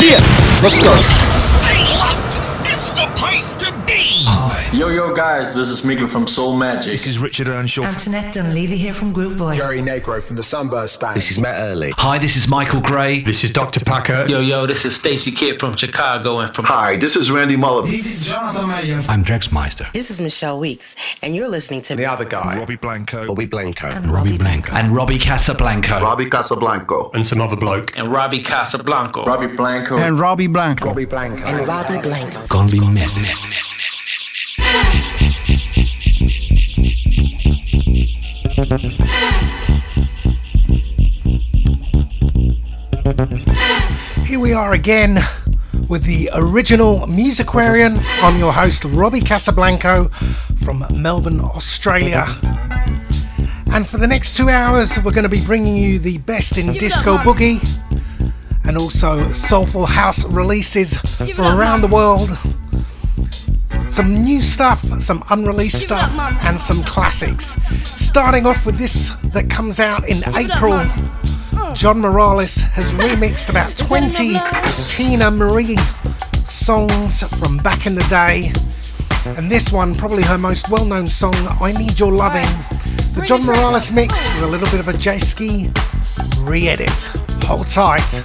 Yeah, let's go. Yo, yo, guys, this is Mikkel from Soul Magic. This is Richard Earnshaw. Antoinette Dunleavy here from Grooveboy. Joey Negro from the Sunburst Band. This is Matt Early. Hi, this is Michael Gray. This is Dr. Packer. Yo, yo, this is Stacy Kidd from Chicago and from. Hi, this is Randy Mullen. This is Jonathan Mayer. I'm Drex Meister. This is Michelle Weeks, and you're listening to the other guy, Robbie Blanco. Robbie Blanco. And Robbie Blanco. And Robbie Casa Blanco. Robbie Casa Blanco. And some other bloke. And Robbie Casa Blanco. Robbie Blanco. And Robbie Blanco. Robbie Blanco. And Robbie Blanco. Gonna be missing. Here we are again with the original Musaquarium. I'm your host, Robbie Casa Blanco from Melbourne, Australia. And for the next two hours, we're going to be bringing you the best in disco boogie and also soulful house releases from around the world. Some new stuff, some unreleased stuff, and some classics. Starting off with this that comes out in April. John Morales has remixed about 20 Teena Marie songs from back in the day. And this one, probably her most well known song, I Need Your Loving. The John Morales mix with a little bit of a J Ski re edit. Hold tight.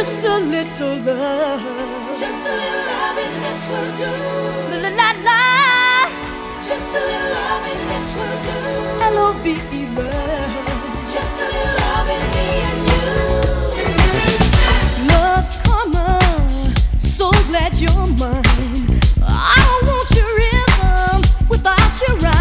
Just a little love. Just a little love and this will do. La la la. Just a little love and this will do. L O V E love. Just a little love in me and you. Love's karma. So glad you're mine. I don't want your rhythm without your rhyme.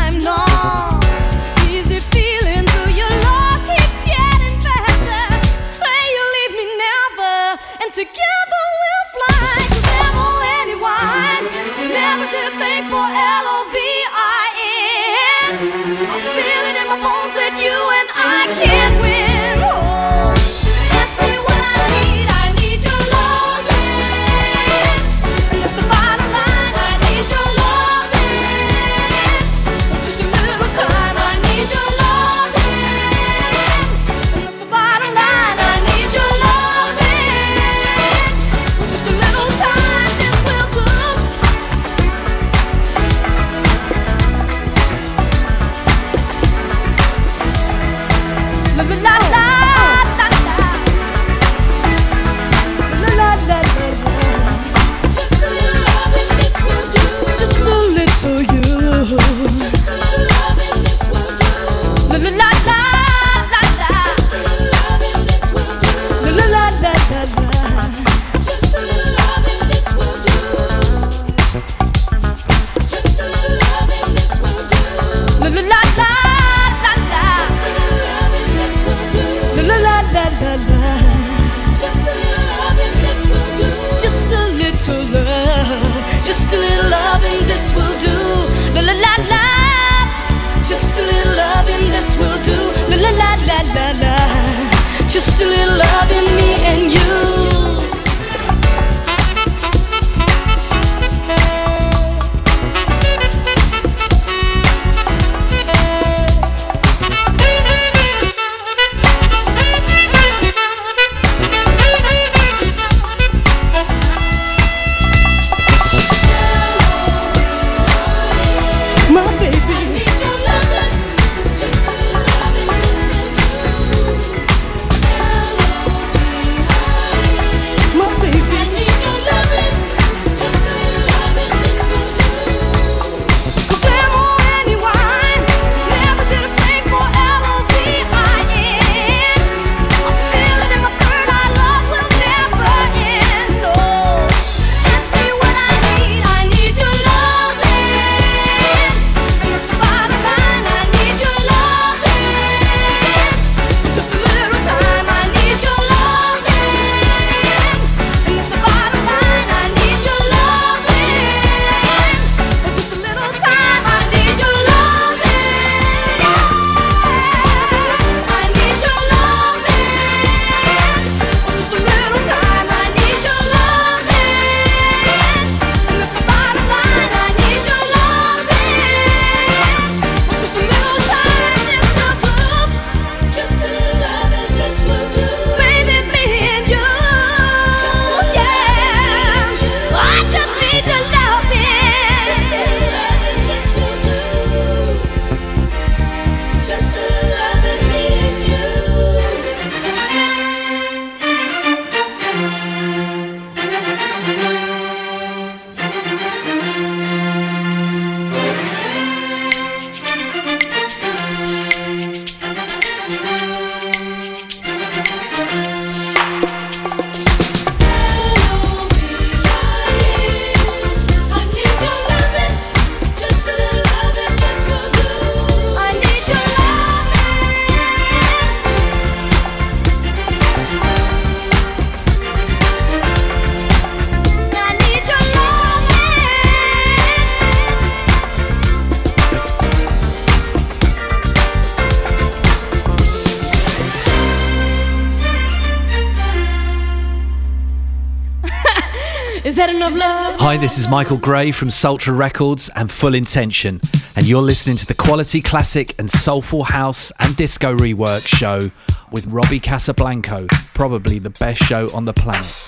This is Michael Gray from Sultra Records and Full Intention, and you're listening to the quality classic and soulful house and disco rework show with Robbie Casa Blanco, probably the best show on the planet.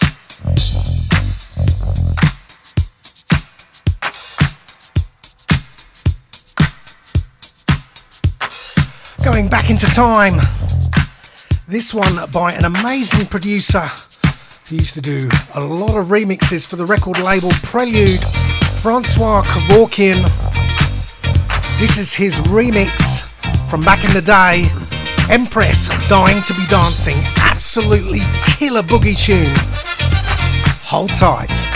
Going back into time. This one by an amazing producer he used to do a lot of remixes for the record label Prelude, Francois Kevorkian. This is his remix from back in the day, Empress Dying to Be Dancing. Absolutely killer boogie tune. Hold tight.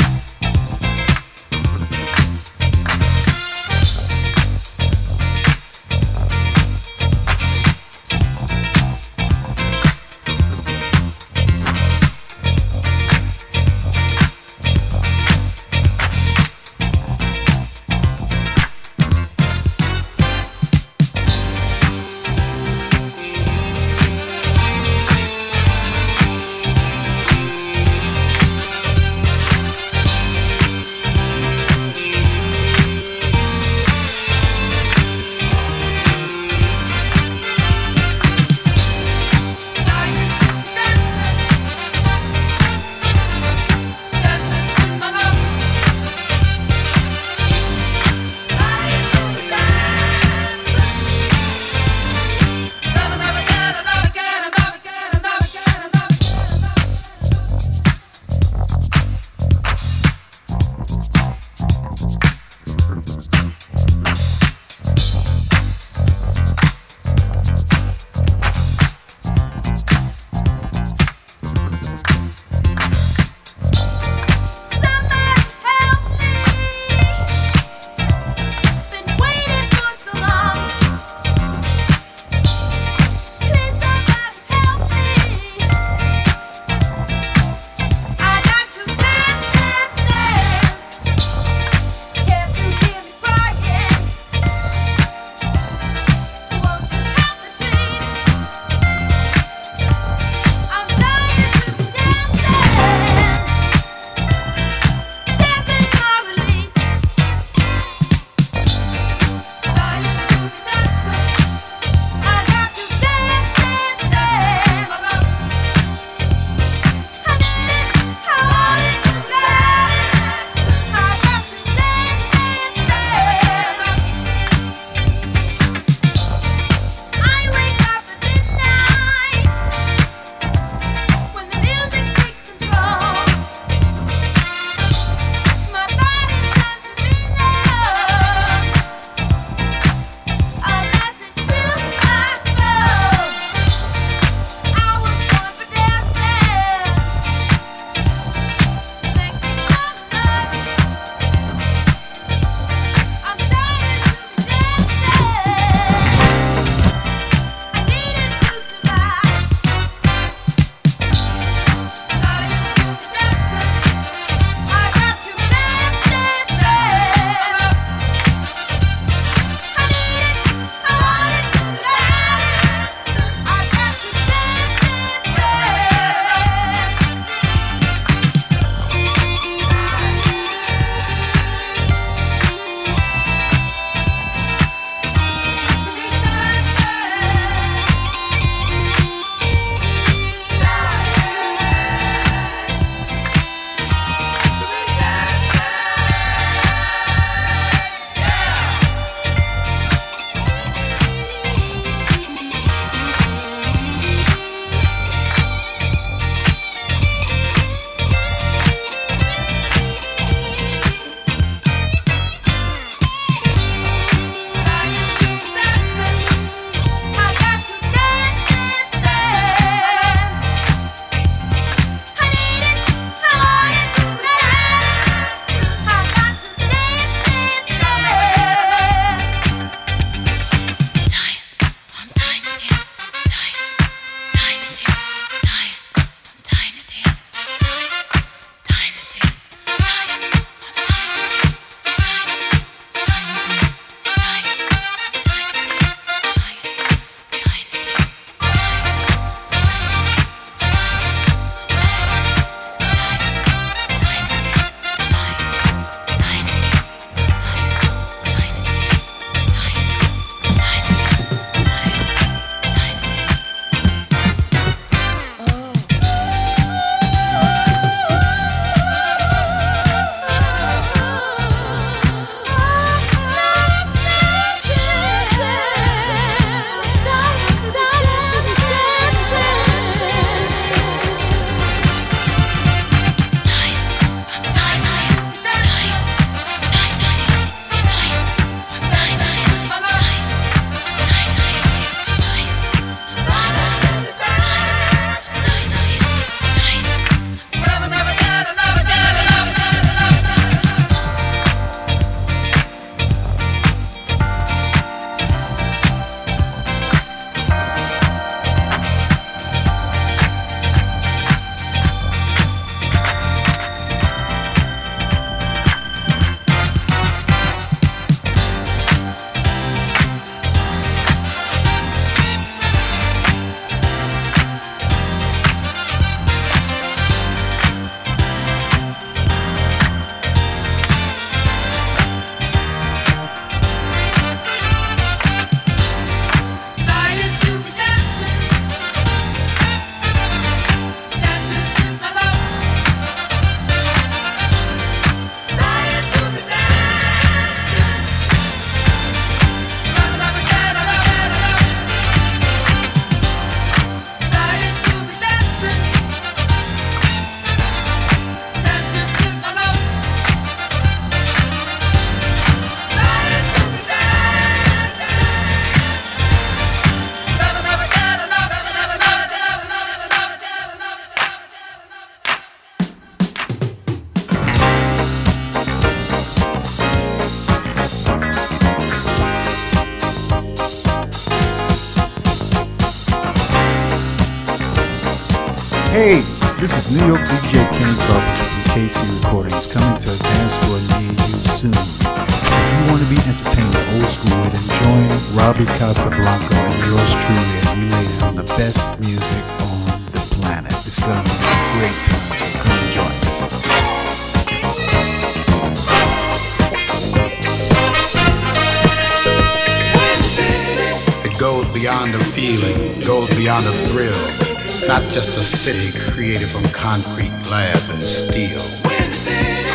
City created from concrete, glass, and steel.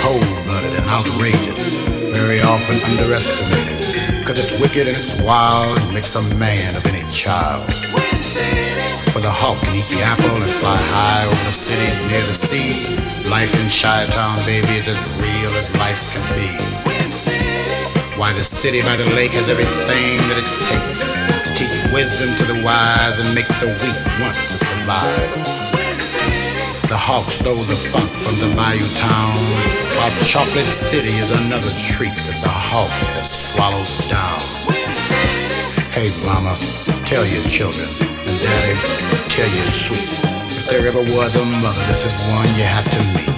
Cold blooded and outrageous, very often underestimated. Cause it's wicked and it's wild and makes a man of any child. For the hawk can eat the apple and fly high over the cities near the sea. Life in Chi-Town, baby, is as real as life can be. Why the city by the lake has everything that it takes to teach wisdom to the wise and make the weak want to survive. The hawk stole the funk from the bayou town, while Chocolate City is another treat that the hawk has swallowed down. Hey, mama, tell your children, and daddy, tell your sweets. If there ever was a mother, this is one you have to meet.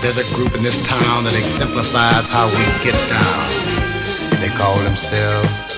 There's a group in this town that exemplifies how we get down. They call themselves.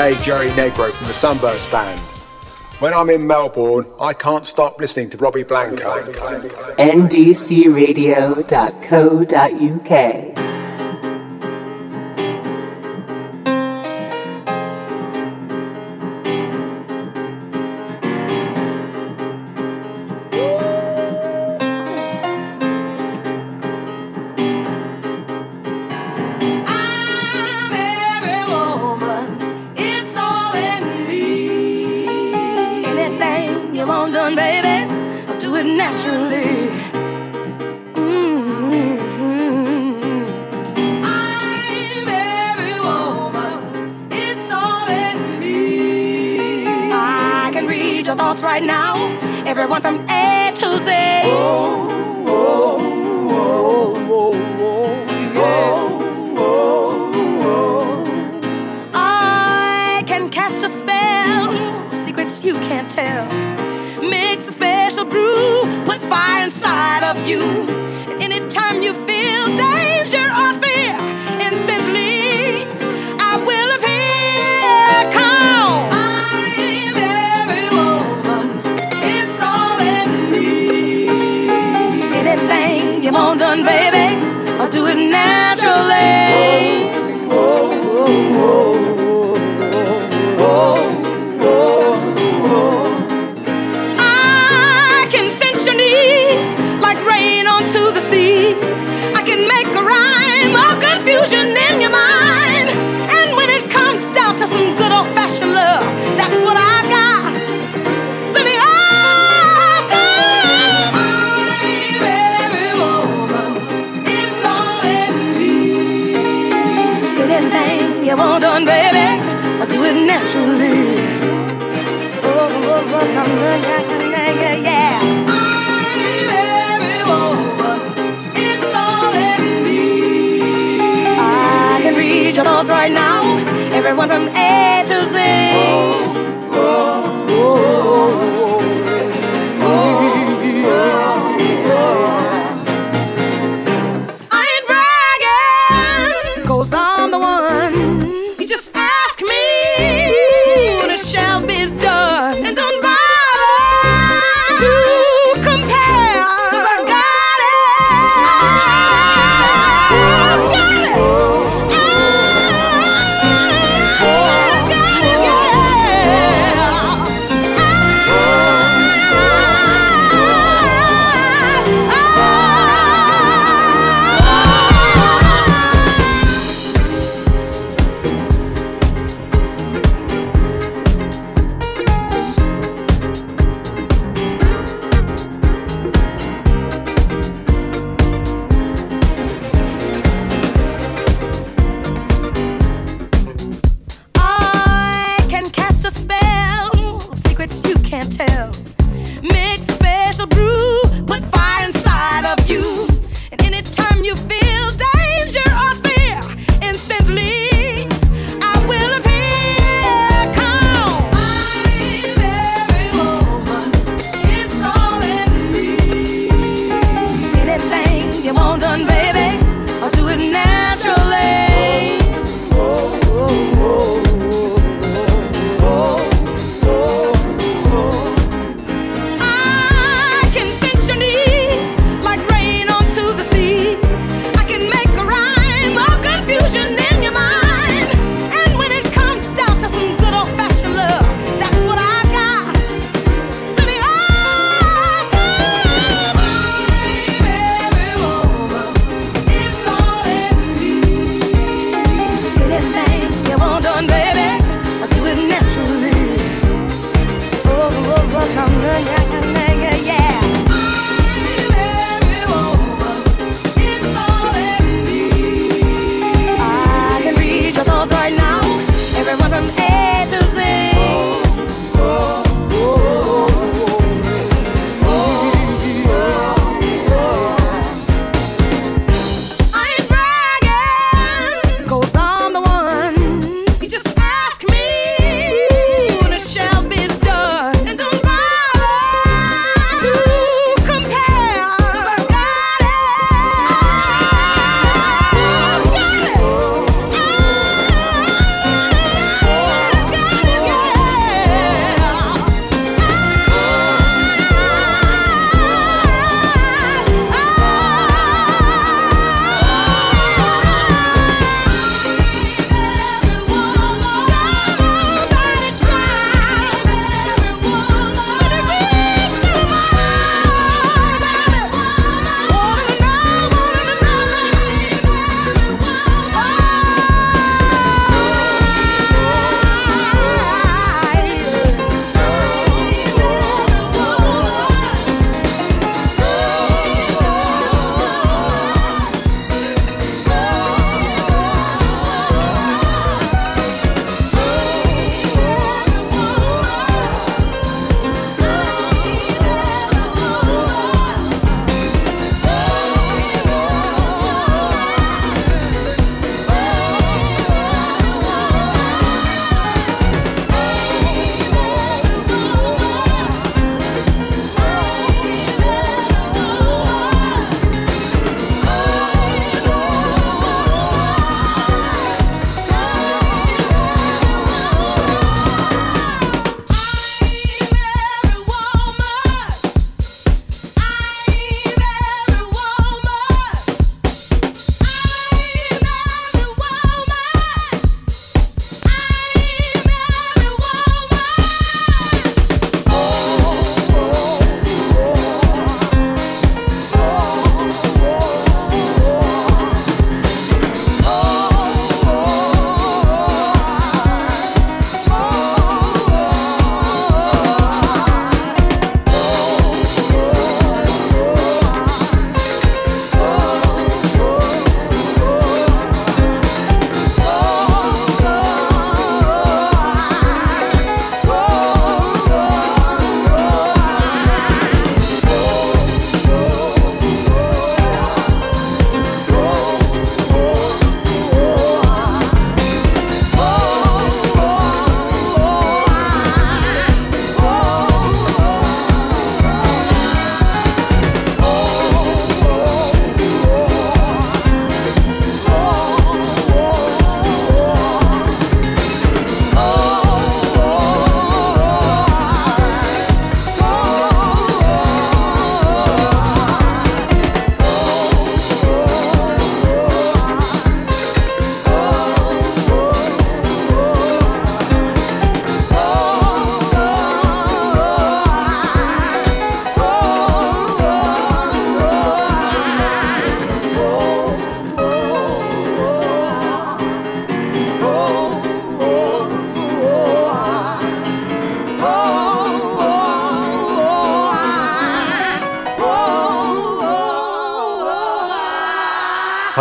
Joey Negro from the Sunburst Band. When I'm in Melbourne, I can't stop listening to Robbie Blanco. ndcradio.co.uk.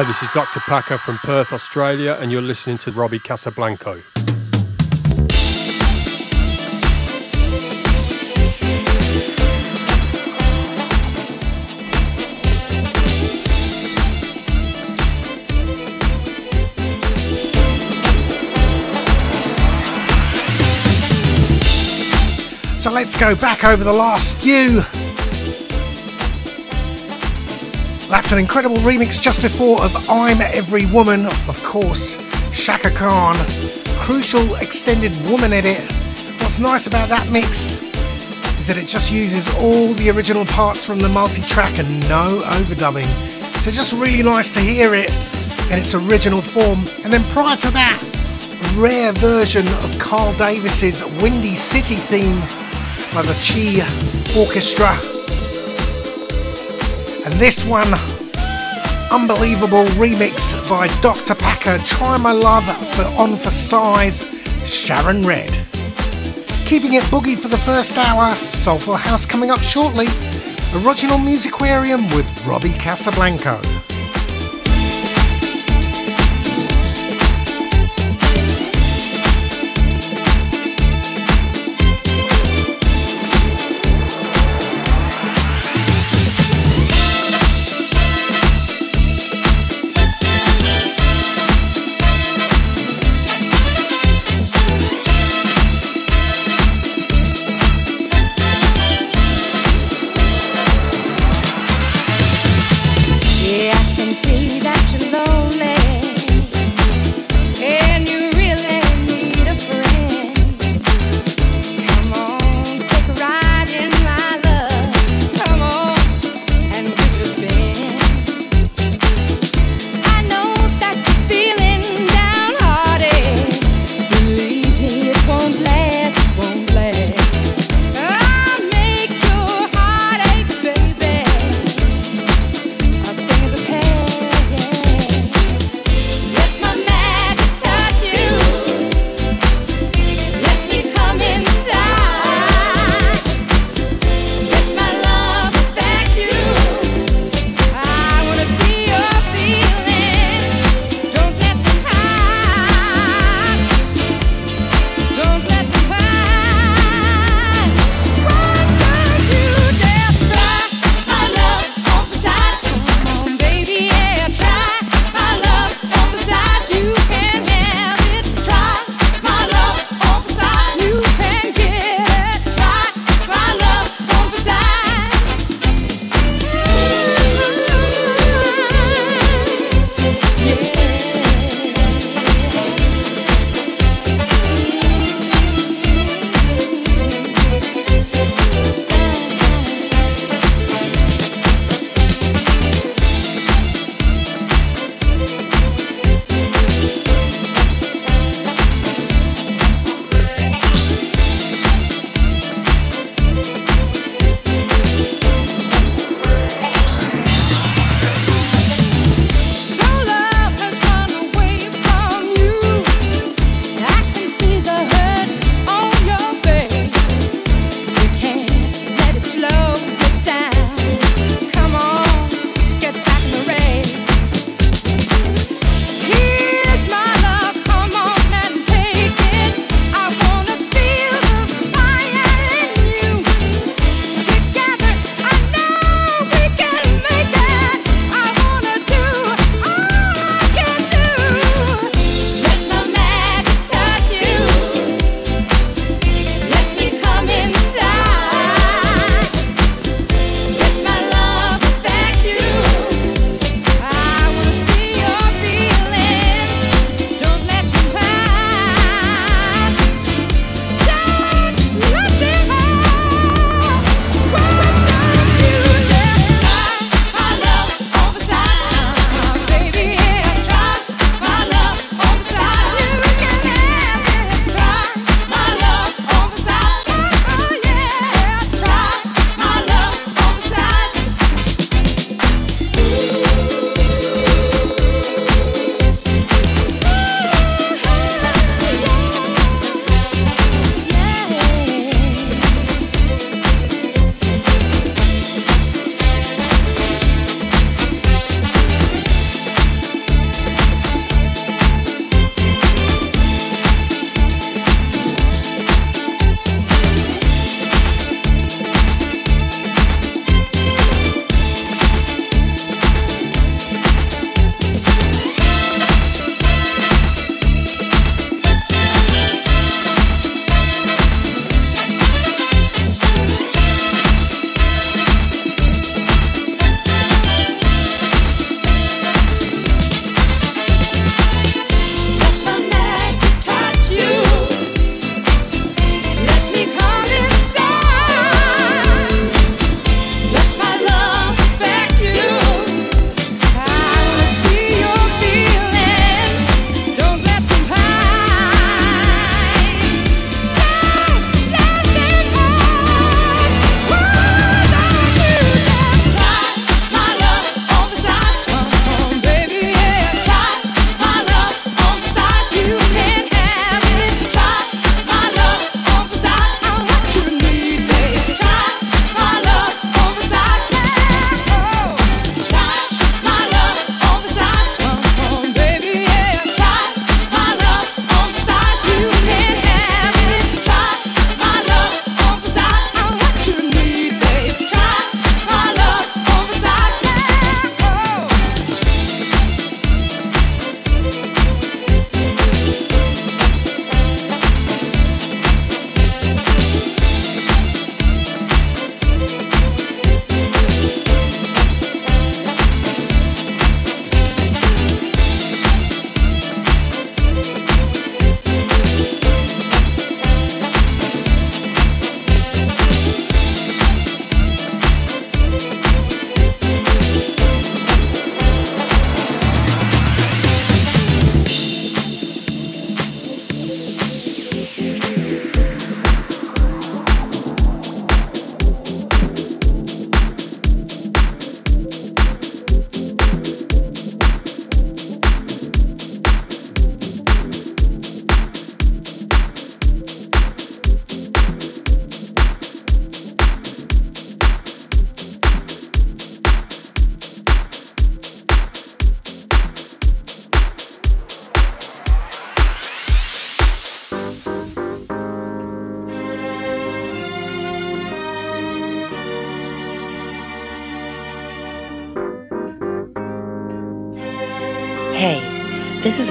this is Dr. Packer from Perth, Australia, and you're listening to Robbie Casa Blanco. So let's go back over the last few. That's an incredible remix just before of I'm Every Woman, of course, Chaka Khan. Krewcial extended woman edit. What's nice about that mix is that it just uses all the original parts from the multi-track and no overdubbing. So just really nice to hear it in its original form. And then prior to that, a rare version of Carl Davis's Windy City theme by the Chi Orchestra. And this one, unbelievable remix by Dr. Packer, Try My Love for On for Size, Sharon Redd. Keeping it boogie for the first hour, Soulful House coming up shortly. Original Musaquarium with Robbie Casa Blanco.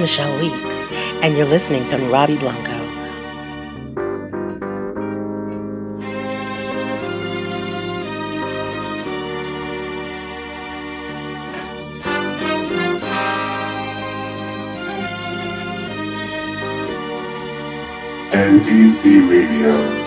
Michelle Weeks, and you're listening to Robbie Blanco. NDC Radio.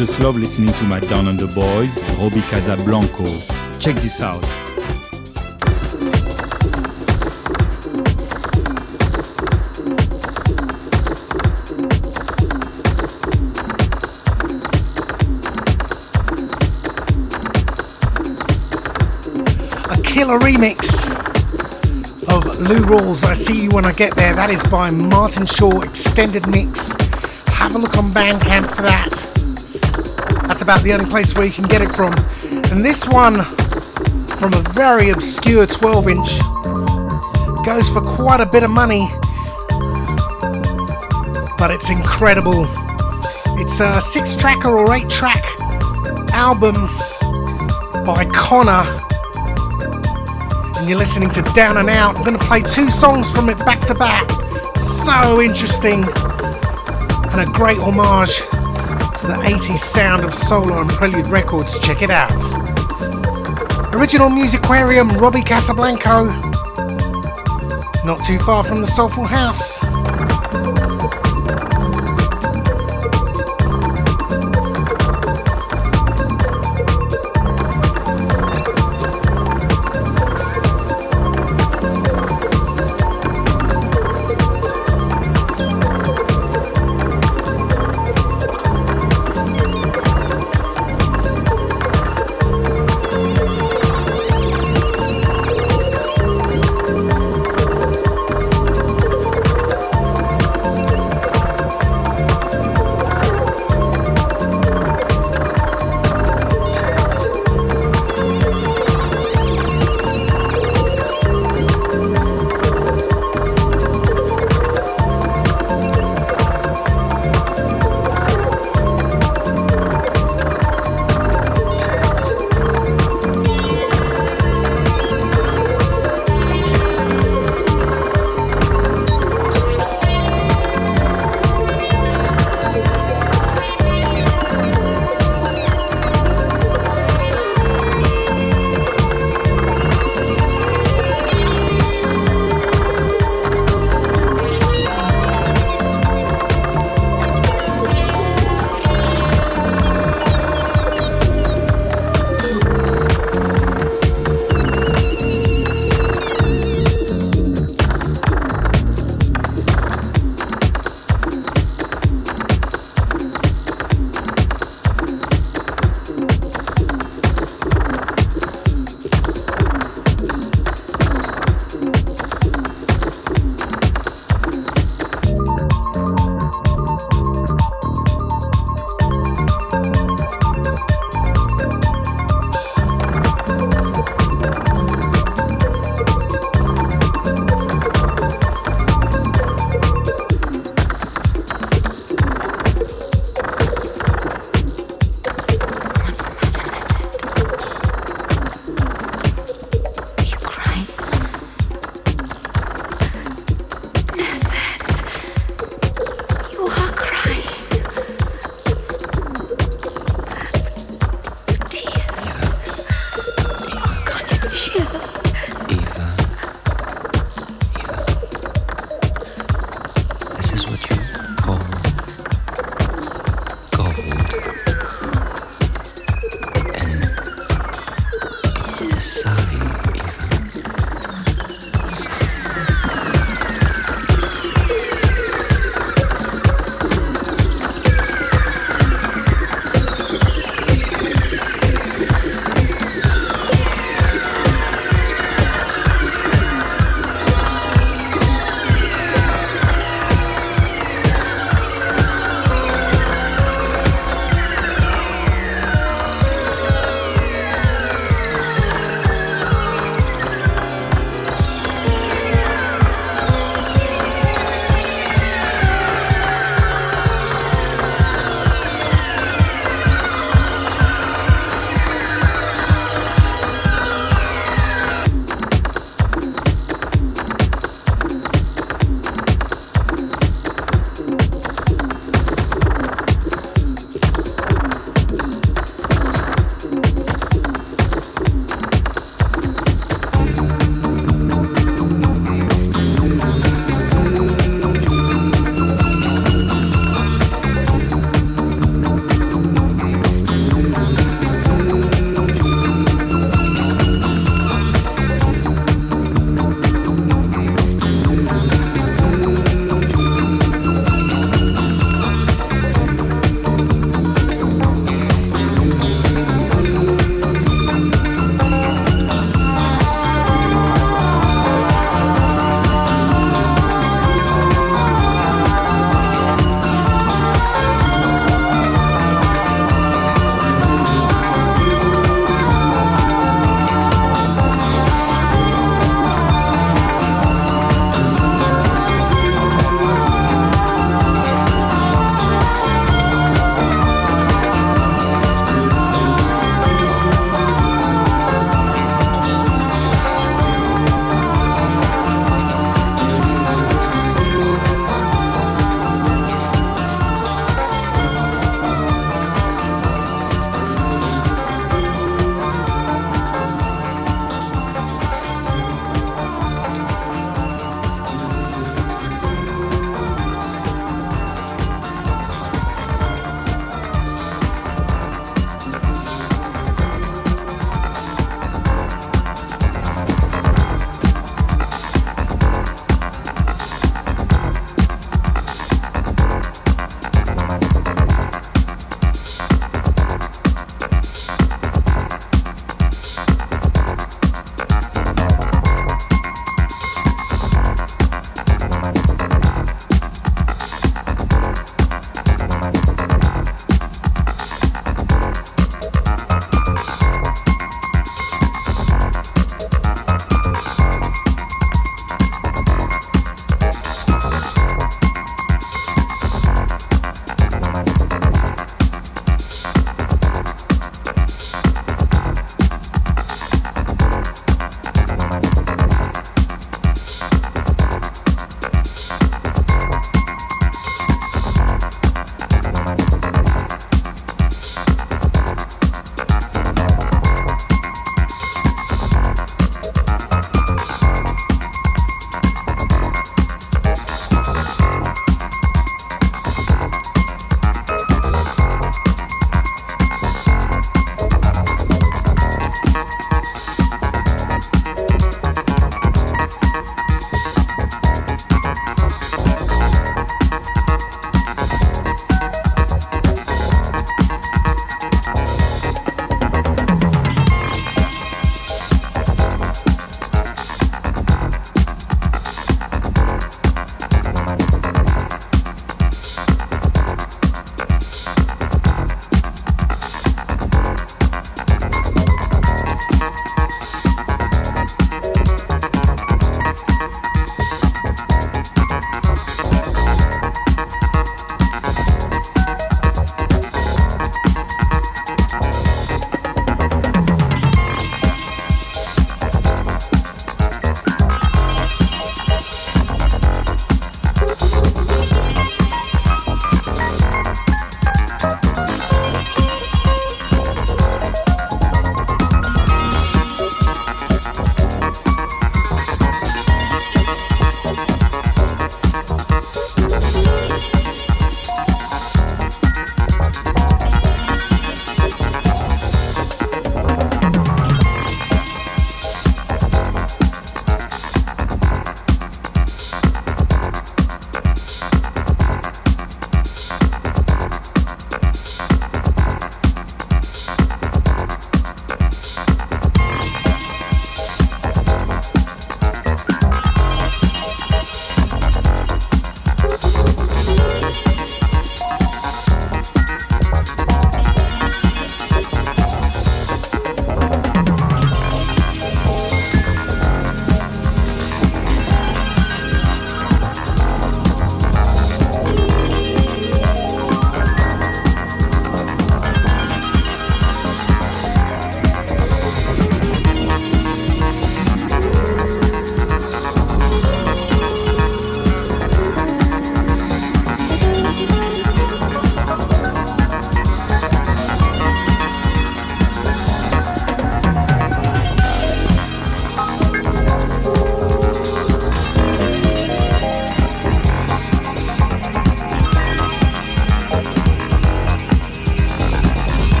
Just love listening to my Down Under Boys, Robbie Casa Blanco. Check this out. A killer remix of Lou Rawls. I see you when I get there. That is by Martin Shaw extended mix. Have a look on Bandcamp for that. That's about the only place where you can get it from. And this one from a very obscure 12 inch goes for quite a bit of money, but it's incredible. It's a six tracker or eight track album by Conor and you're listening to Down and Out. I'm going to play two songs from it back to back. So interesting and a great homage to the 80s sound of Solar and Prelude Records. Check it out. Original Musaquarium, Robbie Casa Blanco. Not too far from the Soulful House.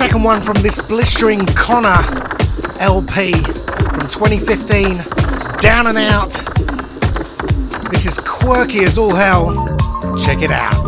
Second one from this blistering Conor LP from 2015. Down and out. This is quirky as all hell. Check it out.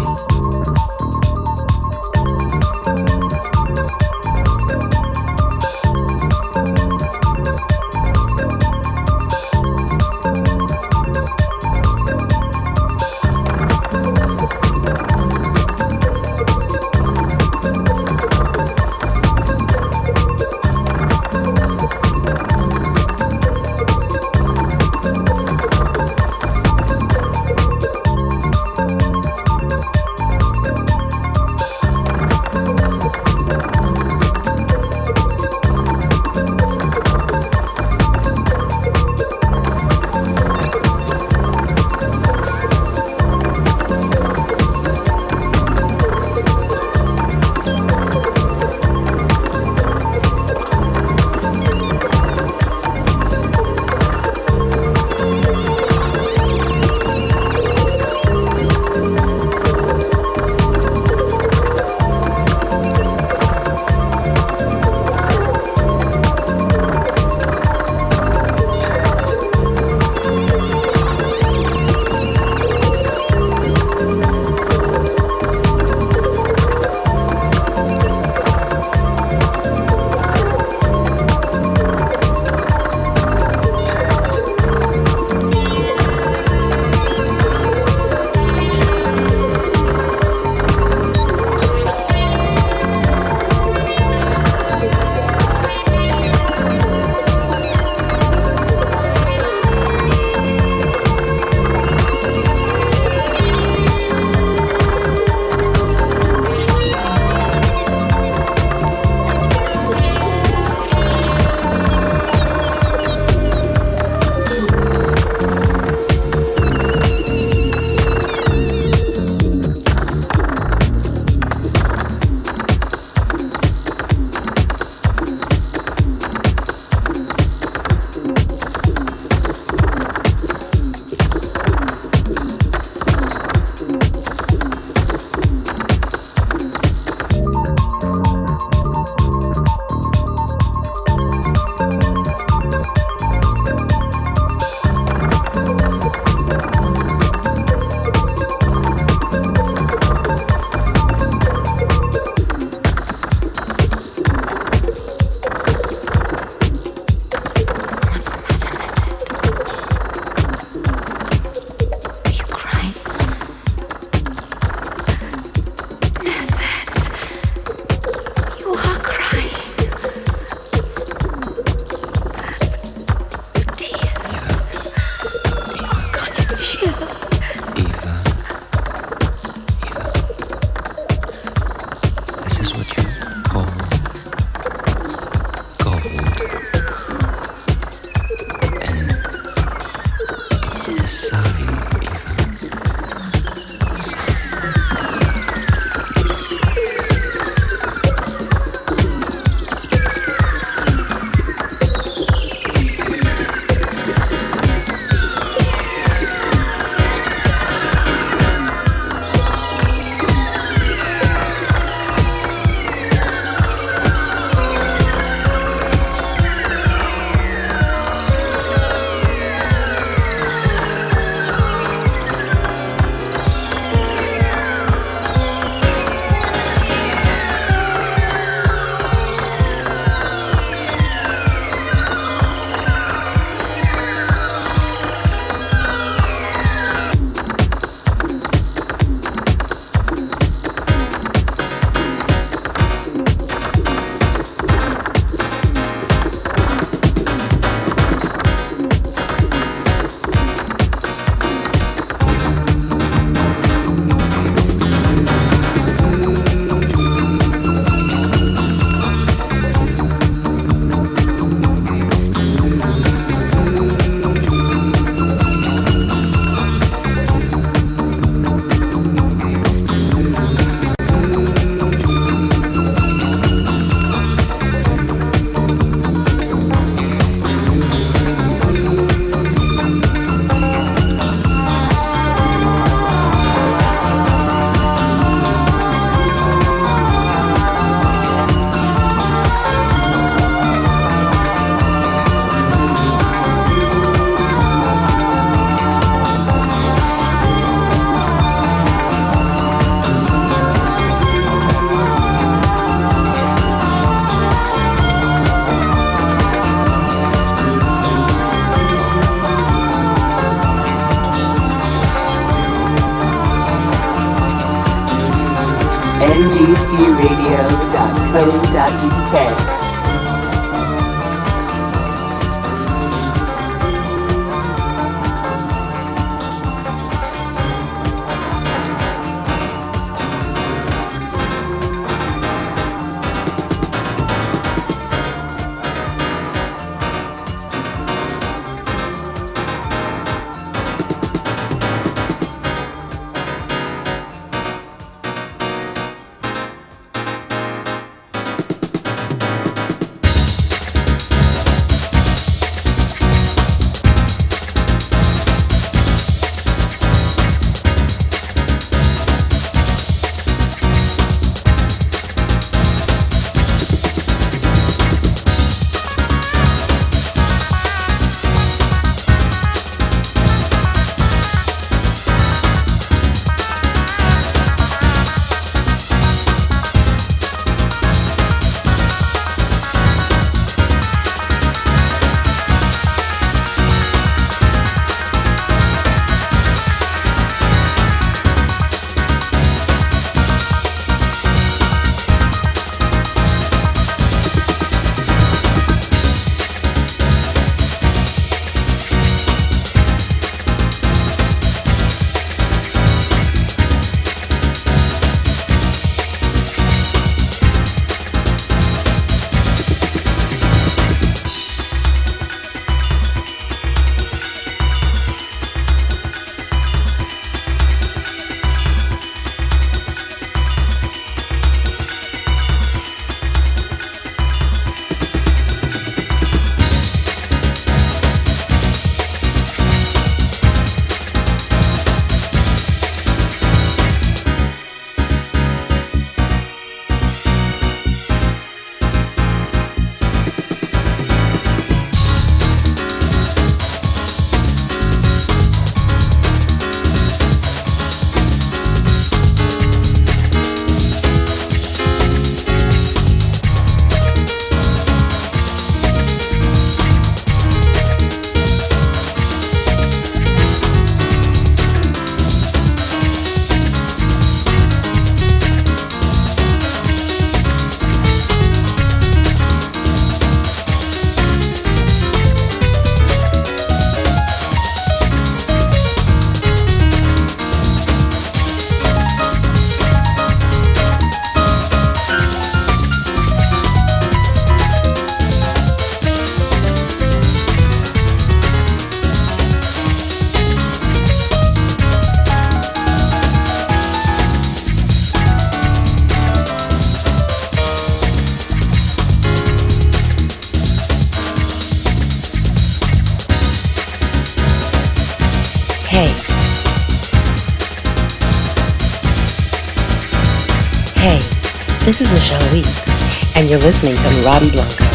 This is Michelle Weeks, and you're listening to Robbie Blanco.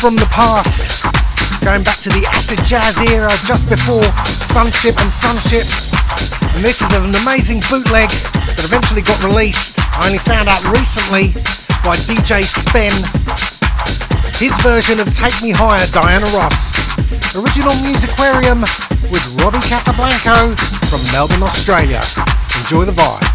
From the past, going back to the acid jazz era just before Sunship and Sunship. And this is an amazing bootleg that eventually got released. I only found out recently by DJ Spen. His version of Take Me Higher, Diana Ross. Original Musaquarium with Robbie Casa Blanco from Melbourne, Australia. Enjoy the vibes.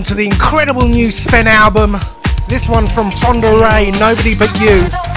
Moving on to the incredible new Spen album. This one from Fonda Rae, Nobody But You.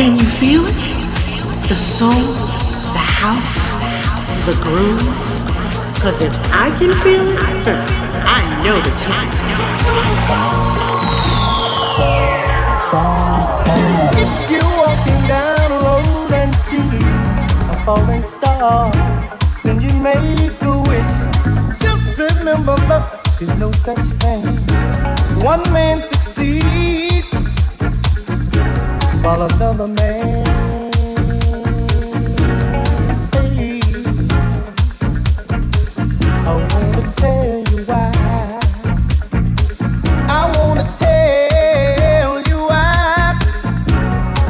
Can you feel it? The soul, the house, the groove. Cause if I can feel it, I know the time. If you're walking down a road and see a falling star, then you make a wish. Just remember love is no such thing. One man succeeds while another man believes. I wanna tell you why. I wanna tell you why.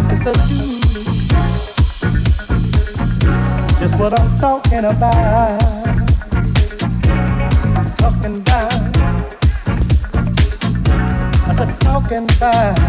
I said, just what I'm talking about. Talking about. I said talking about.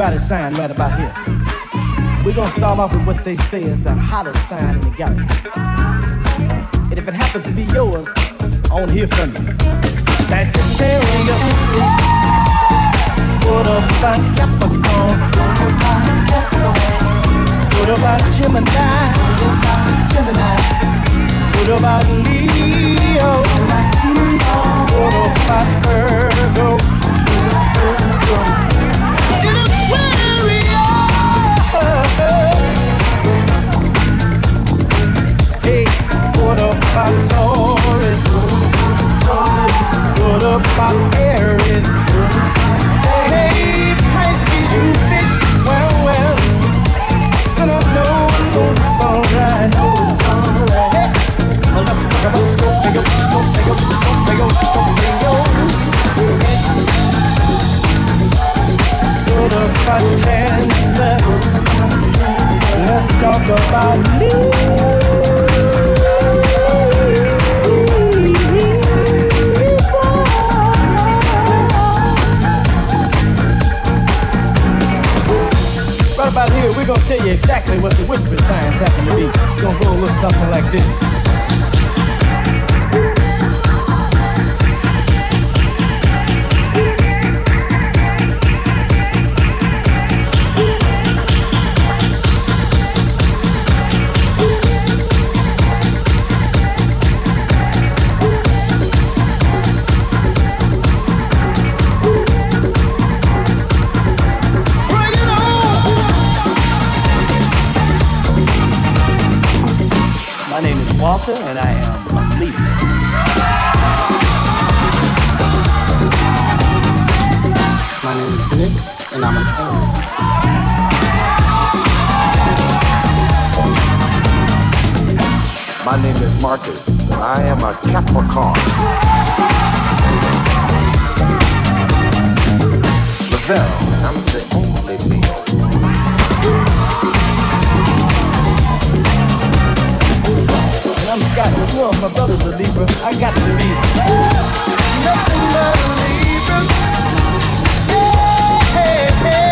Gonna sign right about here. We're gonna start off with what they say is the hottest sign in the galaxy. And if it happens to be yours, I wanna hear from you. Sagittarius. What about Capricorn? What about Gemini? What about Leo? What about Virgo? What about Taurus? What about Aries? Hey, Pisces, you fish, well, well. Of no, no, it's alright. Hey, let's Cancer? Let's talk about Right about here, we're gonna tell you exactly what the whisper signs happen to be. It's gonna go a little something like this. Walter, and I am a leader. My name is Nick, and I'm an Aries. My name is Marcus, and I am a Capricorn. Lavelle, I'm the only Leo. Scott. Two of my brothers are Libra. I got to be nothing but a Libra. Hey, hey, hey.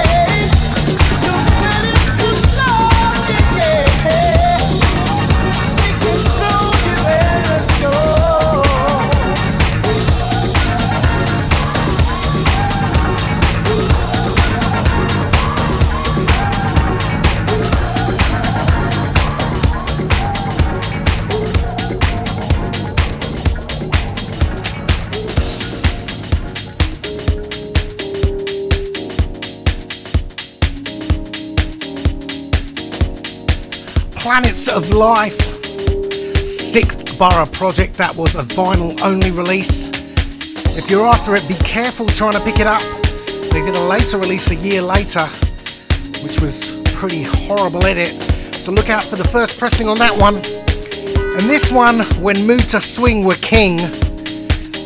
Planets of Life, sixth Borough project that was a vinyl only release. If you're after it, be careful trying to pick it up. They did a later release a year later, which was pretty horrible edit. So look out for the first pressing on that one. And this one, when Mood II Swing were king,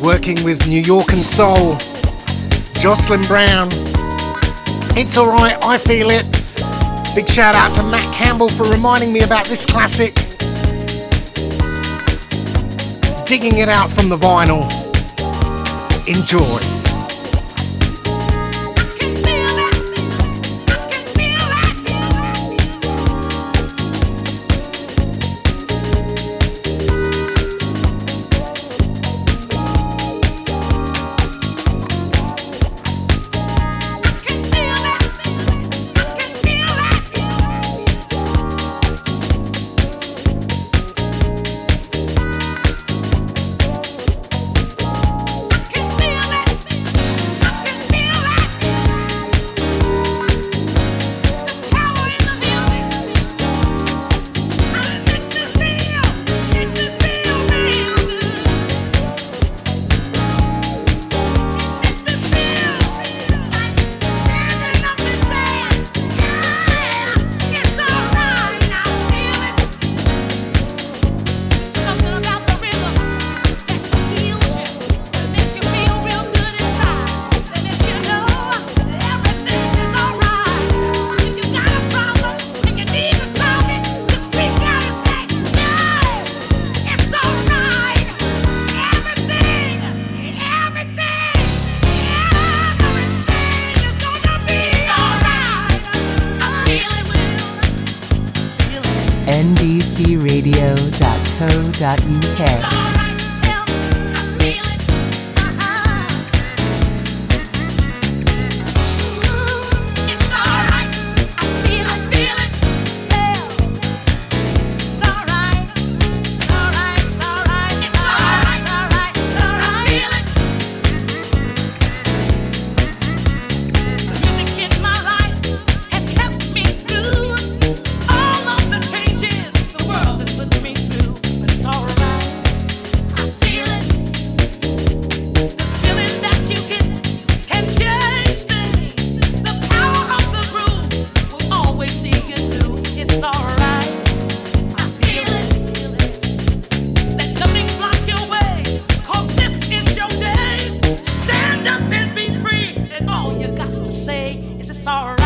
working with Nuyorican Soul, Jocelyn Brown. It's alright, I feel it. Big shout out to Matt Campbell for reminding me about this classic. Digging it out from the vinyl. Enjoy. sorry.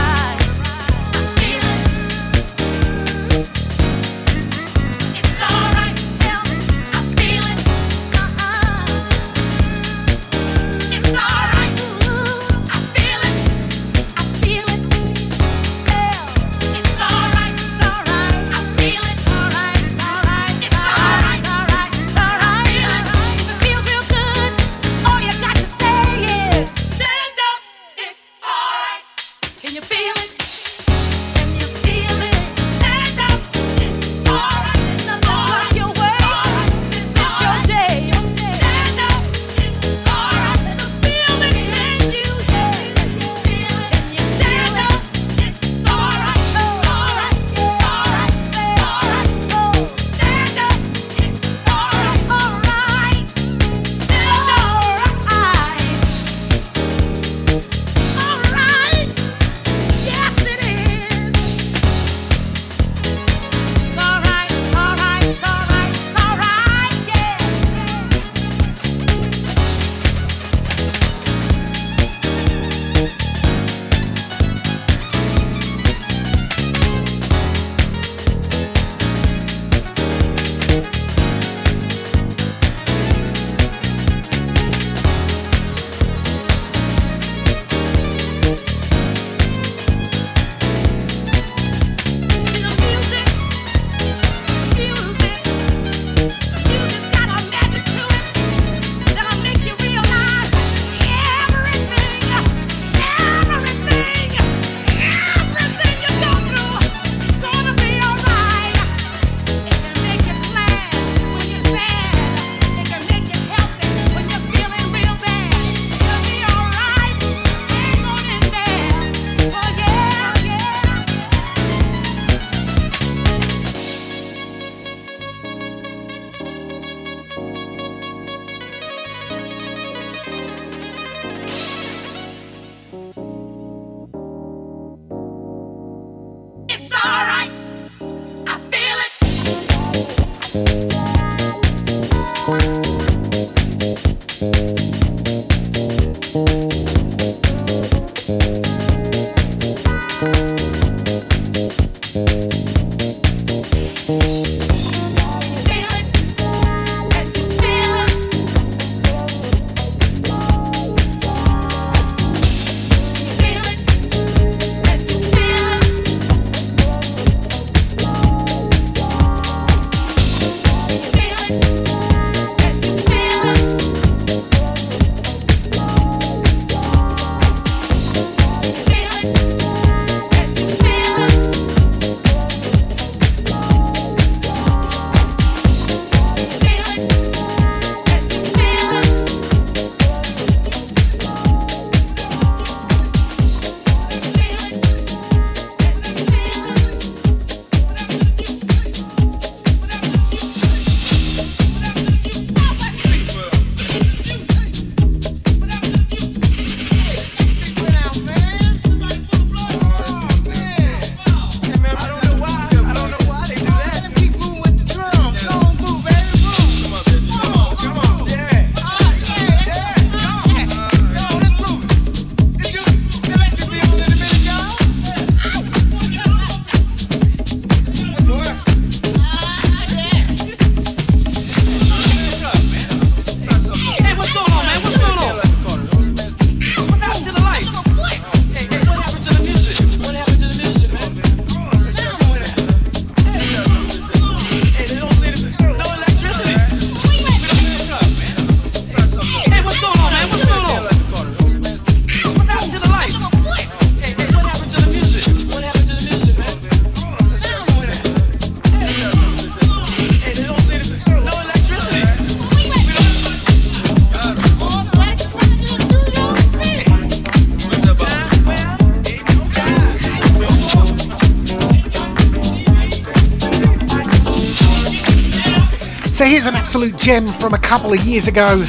From a couple of years ago.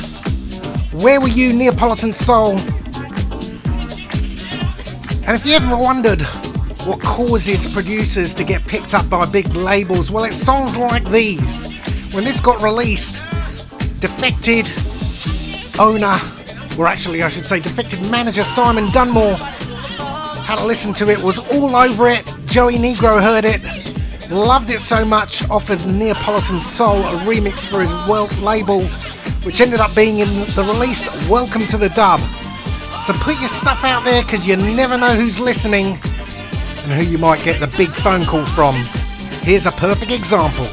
Where were you, Neapolitan Soul? And if you ever wondered what causes producers to get picked up by big labels, well, it's songs like these. When this got released, Defected owner, or actually, I should say, Defected manager Simon Dunmore had a listen to it, was all over it. Joey Negro heard it, loved it so much, offered Neapolitan Soul a remix for his world label, which ended up being in the release Welcome to the Dub. So put your stuff out there because you never know who's listening and who you might get the big phone call from. Here's a perfect example.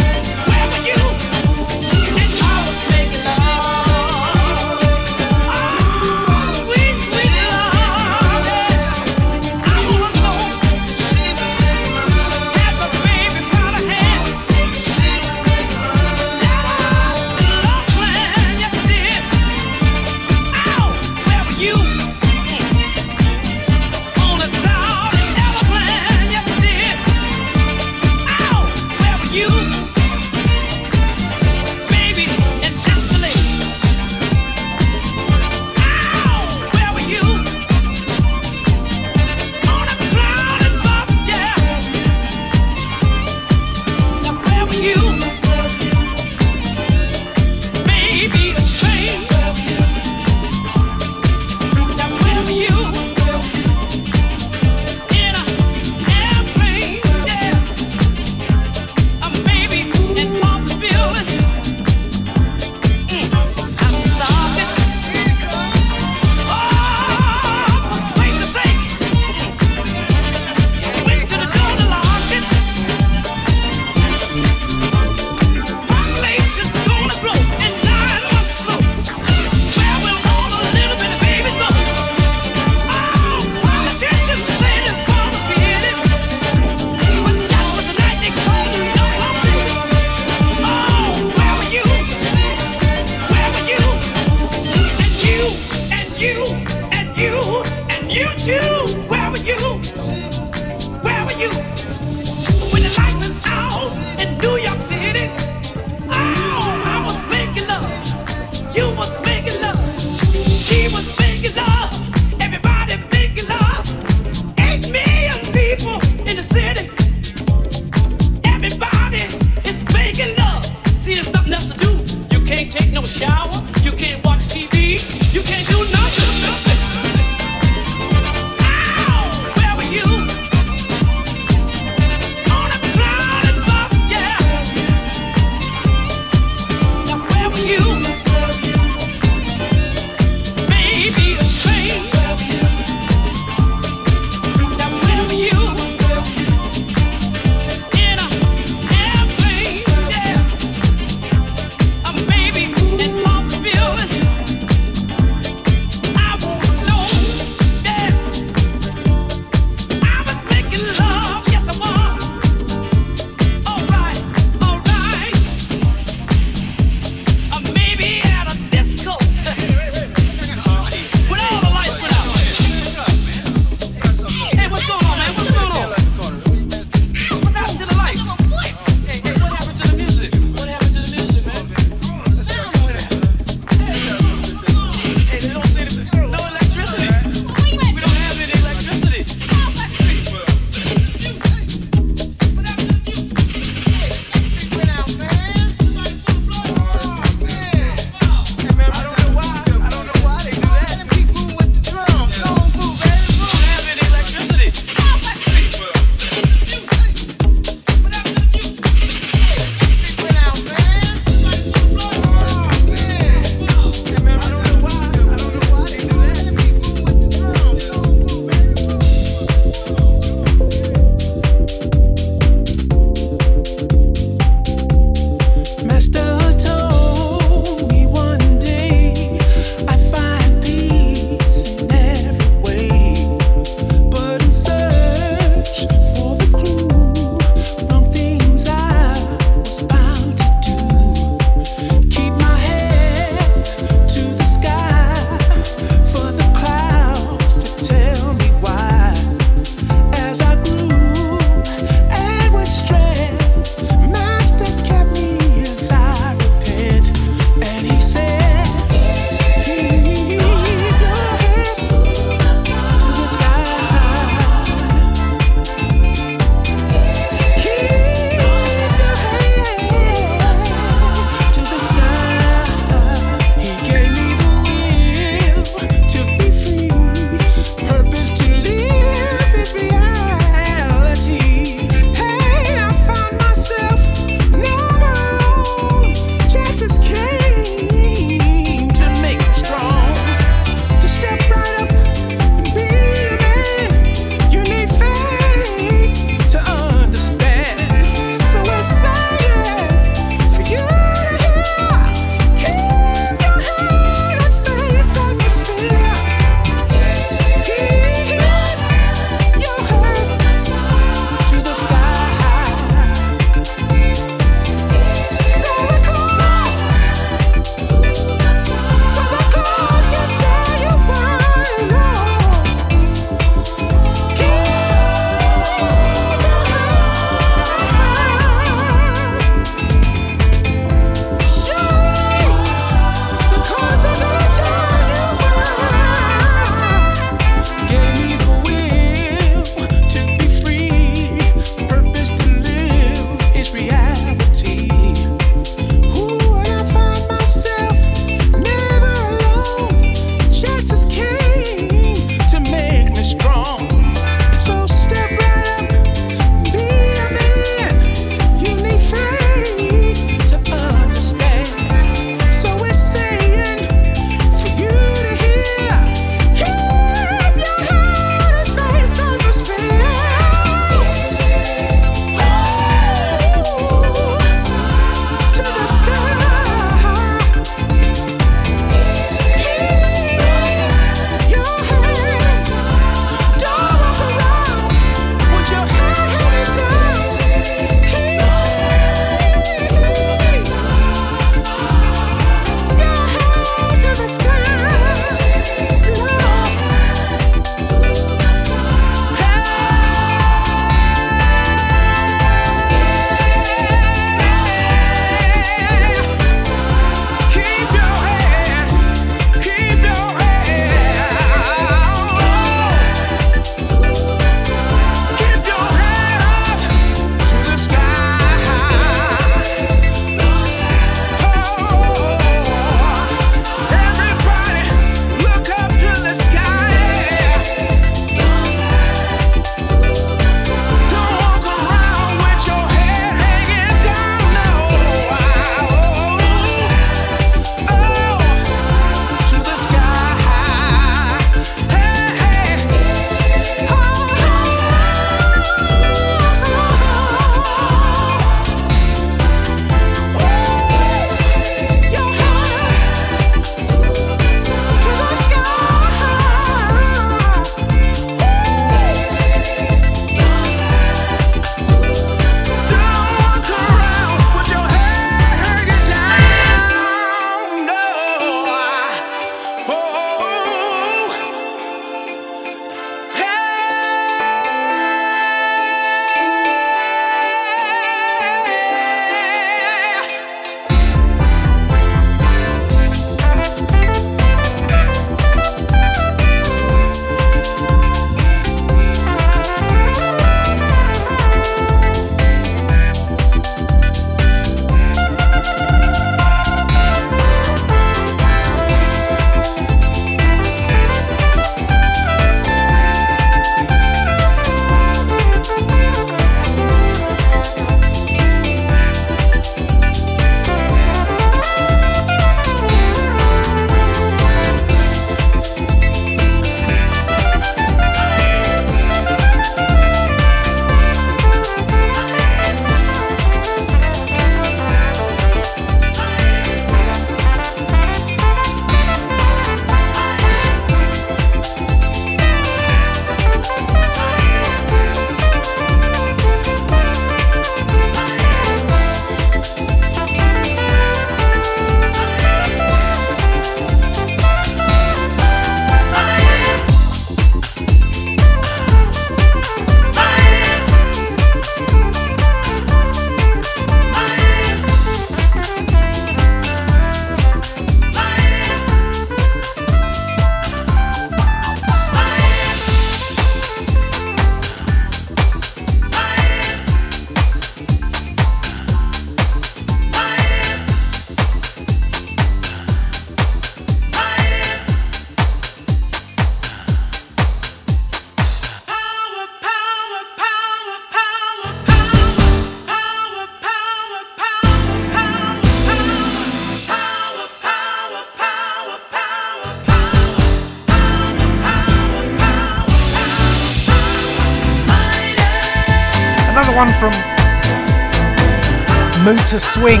To Swing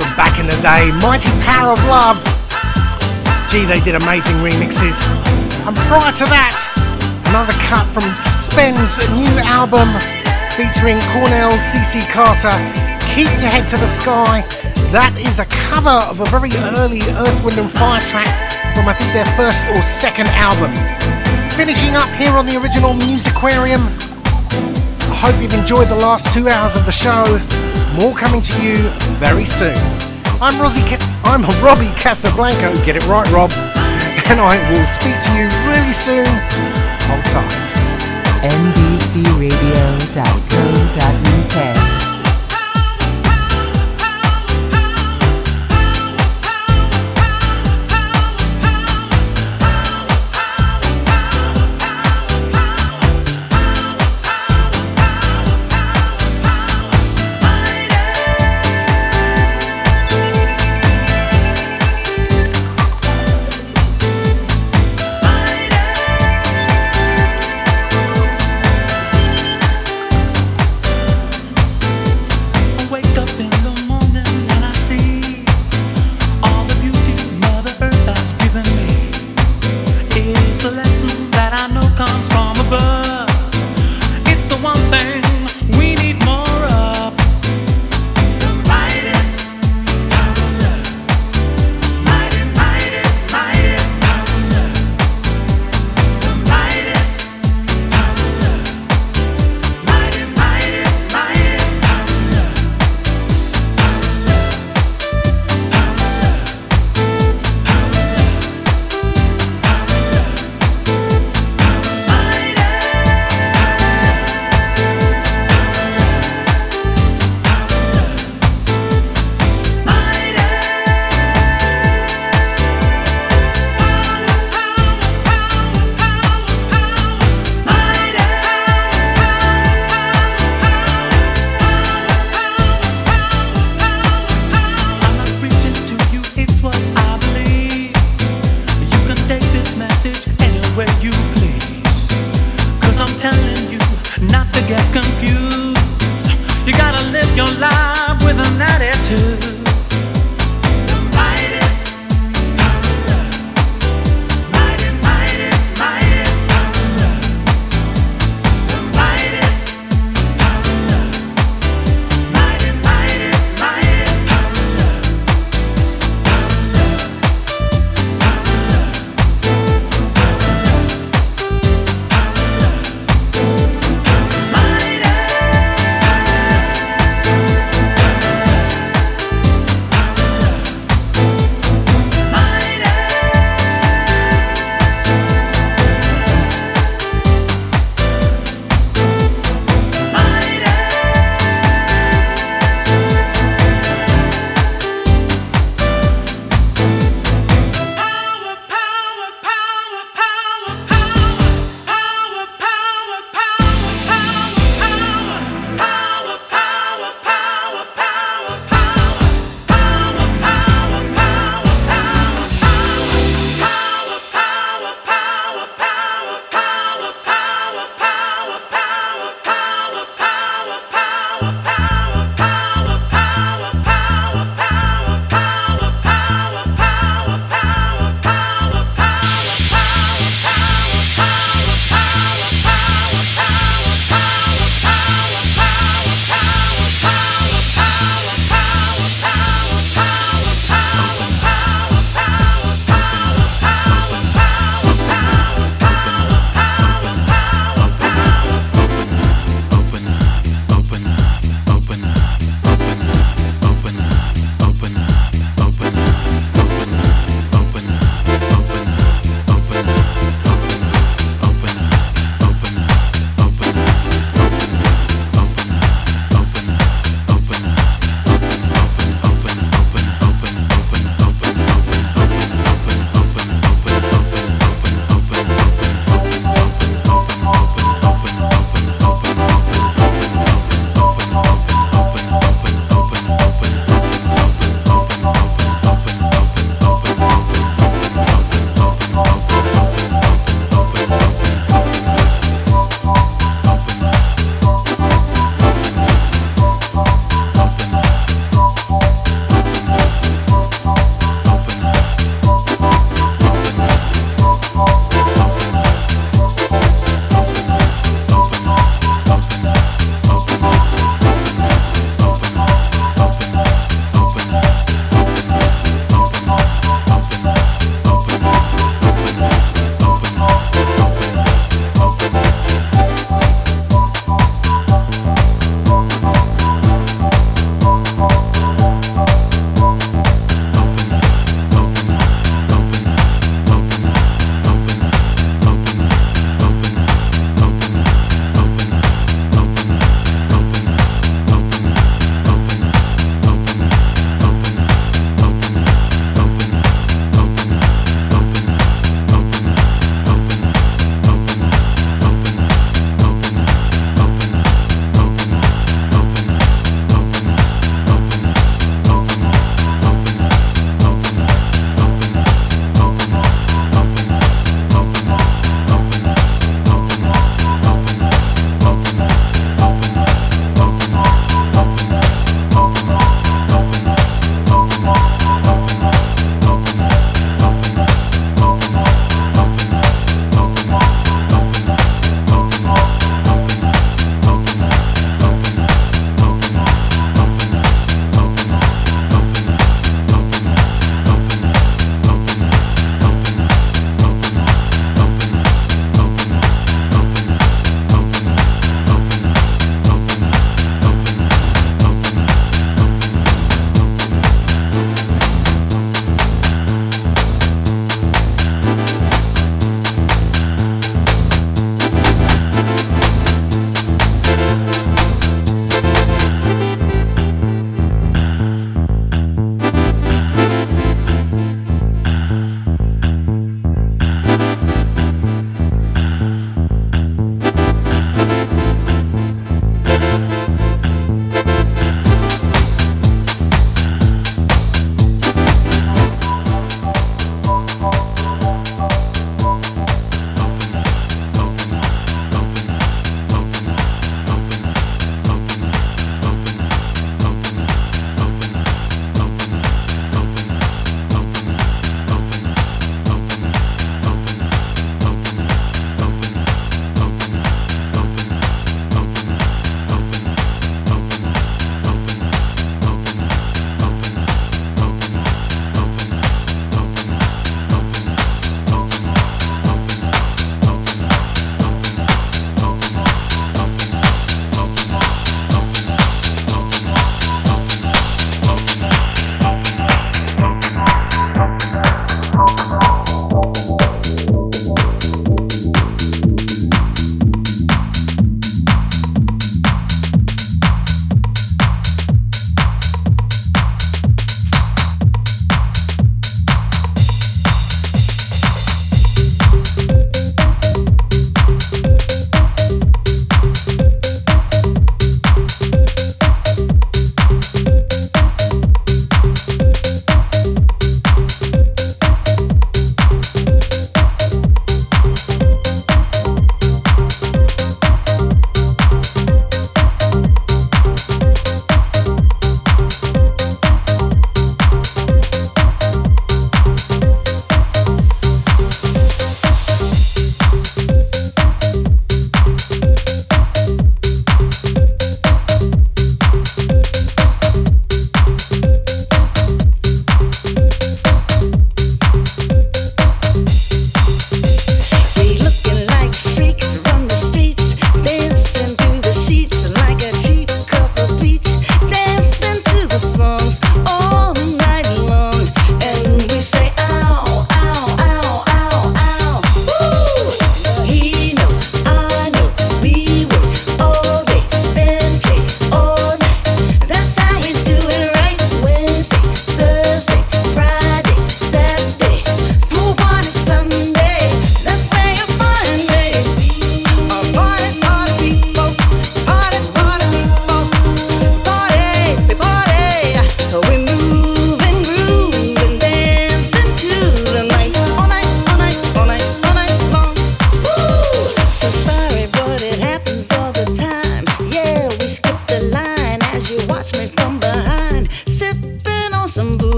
from back in the day. Mighty Power of Love. Gee, they did amazing remixes. And prior to that, another cut from Spen's new album featuring Cornell CC Carter. Keep your head to the sky. That is a cover of a very early Earth, Wind and Fire track from I think their first or second album. Finishing up here on the original Musaquarium. I hope you've enjoyed the last two hours of the show. More coming to you very soon. I'm Rosie. Ca- I'm Robbie Casa Blanco. Get it right, Rob. And I will speak to you really soon. Hold tight. NBCRadio.co.uk.